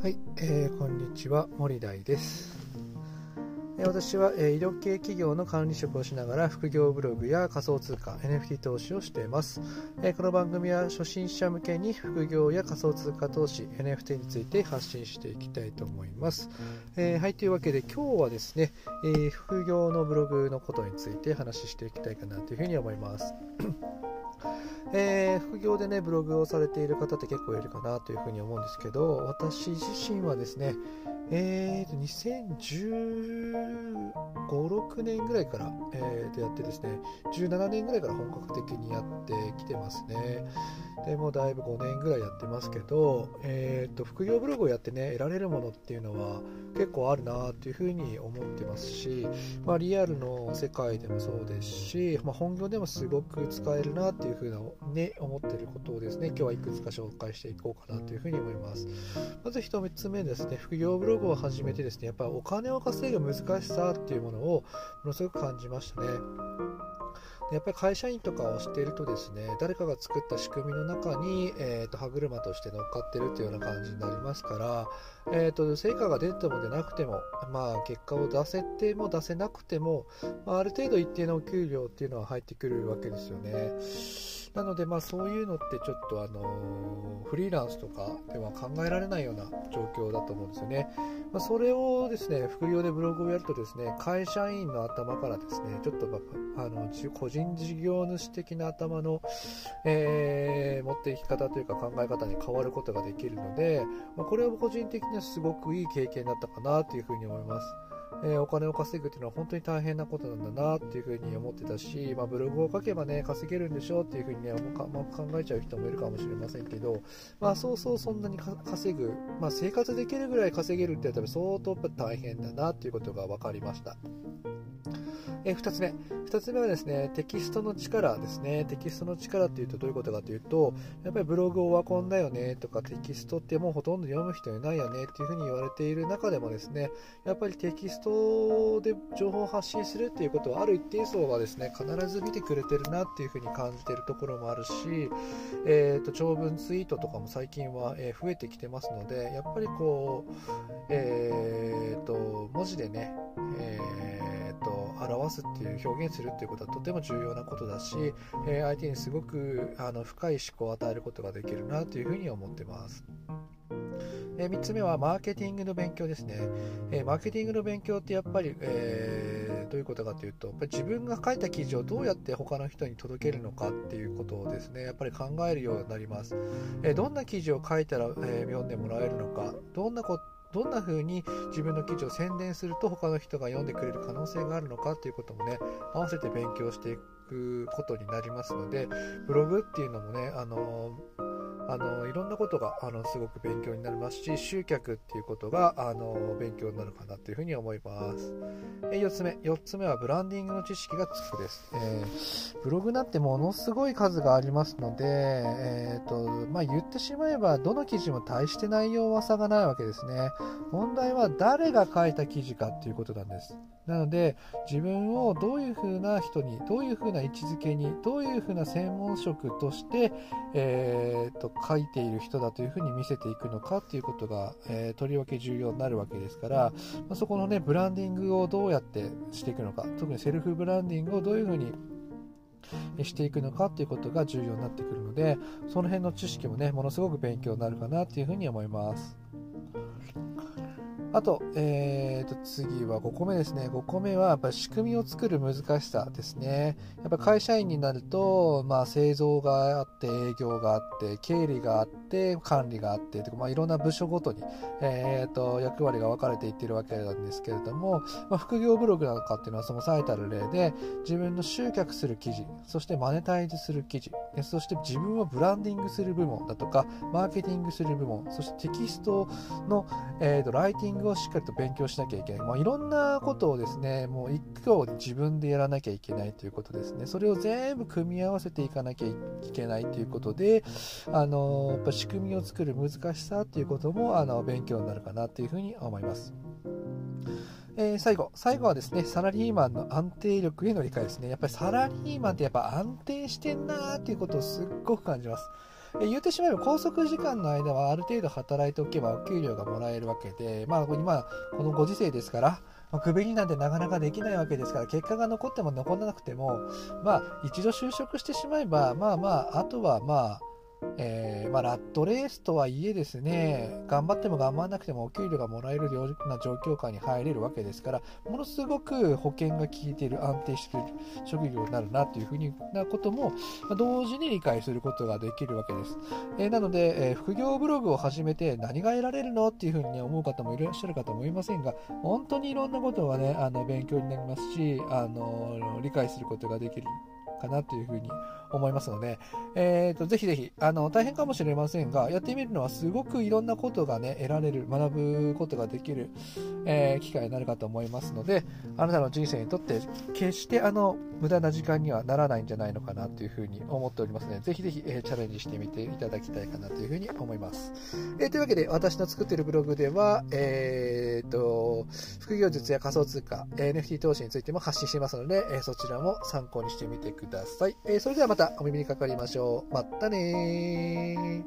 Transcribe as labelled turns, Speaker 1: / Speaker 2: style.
Speaker 1: はい、えーこんにちは森大です、え私は、え医療系企業の管理職をしながら副業ブログや仮想通貨 NFT 投資をしています、えこの番組は初心者向けに副業や仮想通貨投資 NFT について発信していきたいと思います、えーはいというわけで今日はですね、え副業のブログのことについて話していきたいかなというふうに思います。えー副業でねブログをされている方って結構いるかなというふうに思うんですけど私自身はですねえーと2015、6年ぐらいから、えーとやってですね17年ぐらいから本格的にやってきてますね。でもうだいぶ5年ぐらいやってますけど、えーと副業ブログをやってね得られるものっていうのは結構あるなというふうに思ってますし、まあ、リアルの世界でもそうですし、まあ、本業でもすごく使えるなっていうふうな、ね、思ってることをですね今日はいくつか紹介していこうかなというふうに思います。まず1つ目ですね副業ブログを始めてですねやっぱりお金を稼ぐ難しさっていうものをものすごく感じましたね。やっぱり会社員とかをしているとですね誰かが作った仕組みの中に、えー、と歯車として乗っかってるっていうような感じになりますから、えー、と成果が出ても出なくても、まあ、結果を出せても出せなくても、まあ、ある程度一定のお給料っていうのは入ってくるわけですよねなので、まあ、そういうのってちょっと、あのフリーランスとかでは考えられないような状況だと思うんですよね。まあ、それをですね、副業でブログをやるとですね、会社員の頭からですね、ちょっと、まあ、の個人人事業主的な頭の、えー持っていき方というか考え方に変わることができるので、まあ、これは個人的にはすごくいい経験だったかなというふうに思います。えーお金を稼ぐっていうのは本当に大変なことなんだなっていうふうに思ってたし、まあ、ブログを書けばね稼げるんでしょうっていうふうにねまあ、考えちゃう人もいるかもしれませんけど、まあ、そうそうそんなに稼ぐ、まあ、生活できるぐらい稼げるってやったら相当大変だなっていうことが分かりました。え2つ目2つ目はですねテキストの力ですねテキストの力っていうとどういうことかというとやっぱりブログオワコンだよねとかテキストってもうほとんど読む人いないよねっていうふうに言われている中でもですねやっぱりテキスストで情報を発信するっていうことはある一定層はですね必ず見てくれてるなっていうふうに感じてるところもあるし、えー、と長文ツイートとかも最近は、え増えてきてますのでやっぱりこう、えー、と文字でね、えー、と表すっていう表現するっていうことはとても重要なことだし、えー相手にすごくあの深い思考を与えることができるなというふうに思ってます。え3つ目はマーケティングの勉強ですね、えマーケティングの勉強ってやっぱり、えーどういうことかというとやっぱり自分が書いた記事をどうやって他の人に届けるのかっていうことをですね。やっぱり考えるようになります、えどんな記事を書いたら、え読んでもらえるのか。どんなこどんな風に自分の記事を宣伝すると他の人が読んでくれる可能性があるのかっていうこともね合わせて勉強していくことになりますのでブログっていうのもねあのあのいろんなことがあのすごく勉強になりますし集客っていうことがあの勉強になるかなというふうに思います。4つ目4つ目はブランディングの知識がつくです、えーブログなんてものすごい数がありますので、えーとまあ、言ってしまえばどの記事も大して内容は差がないわけですね。問題は誰が書いた記事かっていうことなんです。なので自分をどういうふうな人にどういうふうな位置づけにどういうふうな専門職として、えーと書いている人だというふうに見せていくのかっていうことが、えーとりわけ重要になるわけですから、まあ、そこのねブランディングをどうやってしていくのか特にセルフブランディングをどういうふうにしていくのかっていうことが重要になってくるのでその辺の知識もねものすごく勉強になるかなっていうふうに思います。あと,、えー、と次は5個目ですね。5個目はやっぱり仕組みを作る難しさですね。やっぱ会社員になると、まあ、製造があって営業があって経理があって管理があってとか、まあ、いろんな部署ごとに、えー、と役割が分かれていってるわけなんですけれども、まあ、副業ブログなんかっていうのはその最たる例で自分の集客する記事そしてマネタイズする記事そして自分をブランディングする部門だとかマーケティングする部門そしてテキストの、えー、とライティングをしっかりと勉強しなきゃいけない、まあ、いろんなことをですねもう一個自分でやらなきゃいけないということですねそれを全部組み合わせていかなきゃいけないということであのやっぱ仕組みを作る難しさということもあの勉強になるかなというふうに思います。えー最後、最後はですね、サラリーマンの安定力への理解ですね。やっぱりサラリーマンってやっぱ安定してんなーっていうことをすっごく感じます。え言ってしまえば拘束時間の間はある程度働いておけばお給料がもらえるわけで、まあ、今このご時世ですから、まあ、クビになんてなかなかできないわけですから結果が残っても残らなくても、まあ、一度就職してしまえばまあまああとはまあえー、まあ、ラットレースとはいえですね、頑張っても頑張らなくてもお給料がもらえるような状況下に入れるわけですから、ものすごく保険が効いている、安定している職業になるなというふうなことも、まあ、同時に理解することができるわけです。えー、なので、えー、副業ブログを始めて何が得られるのっていうふうに、ね、思う方もいらっしゃるかと思いませんが、本当にいろんなことがね、あの勉強になりますし、あの理解することができるかなというふうに思います思いますので、えーと、ぜひぜひあの大変かもしれませんがやってみるのはすごくいろんなことがね得られる学ぶことができる、えー、機会になるかと思いますのであなたの人生にとって決してあの無駄な時間にはならないんじゃないのかなというふうに思っておりますのでぜひぜひ、えー、チャレンジしてみていただきたいかなというふうに思います、えー、というわけで私の作っているブログでは、えーと、副業術や仮想通貨 NFT 投資についても発信していますので、えそちらも参考にしてみてください、えそれではまたたお耳にかかりましょう。まったね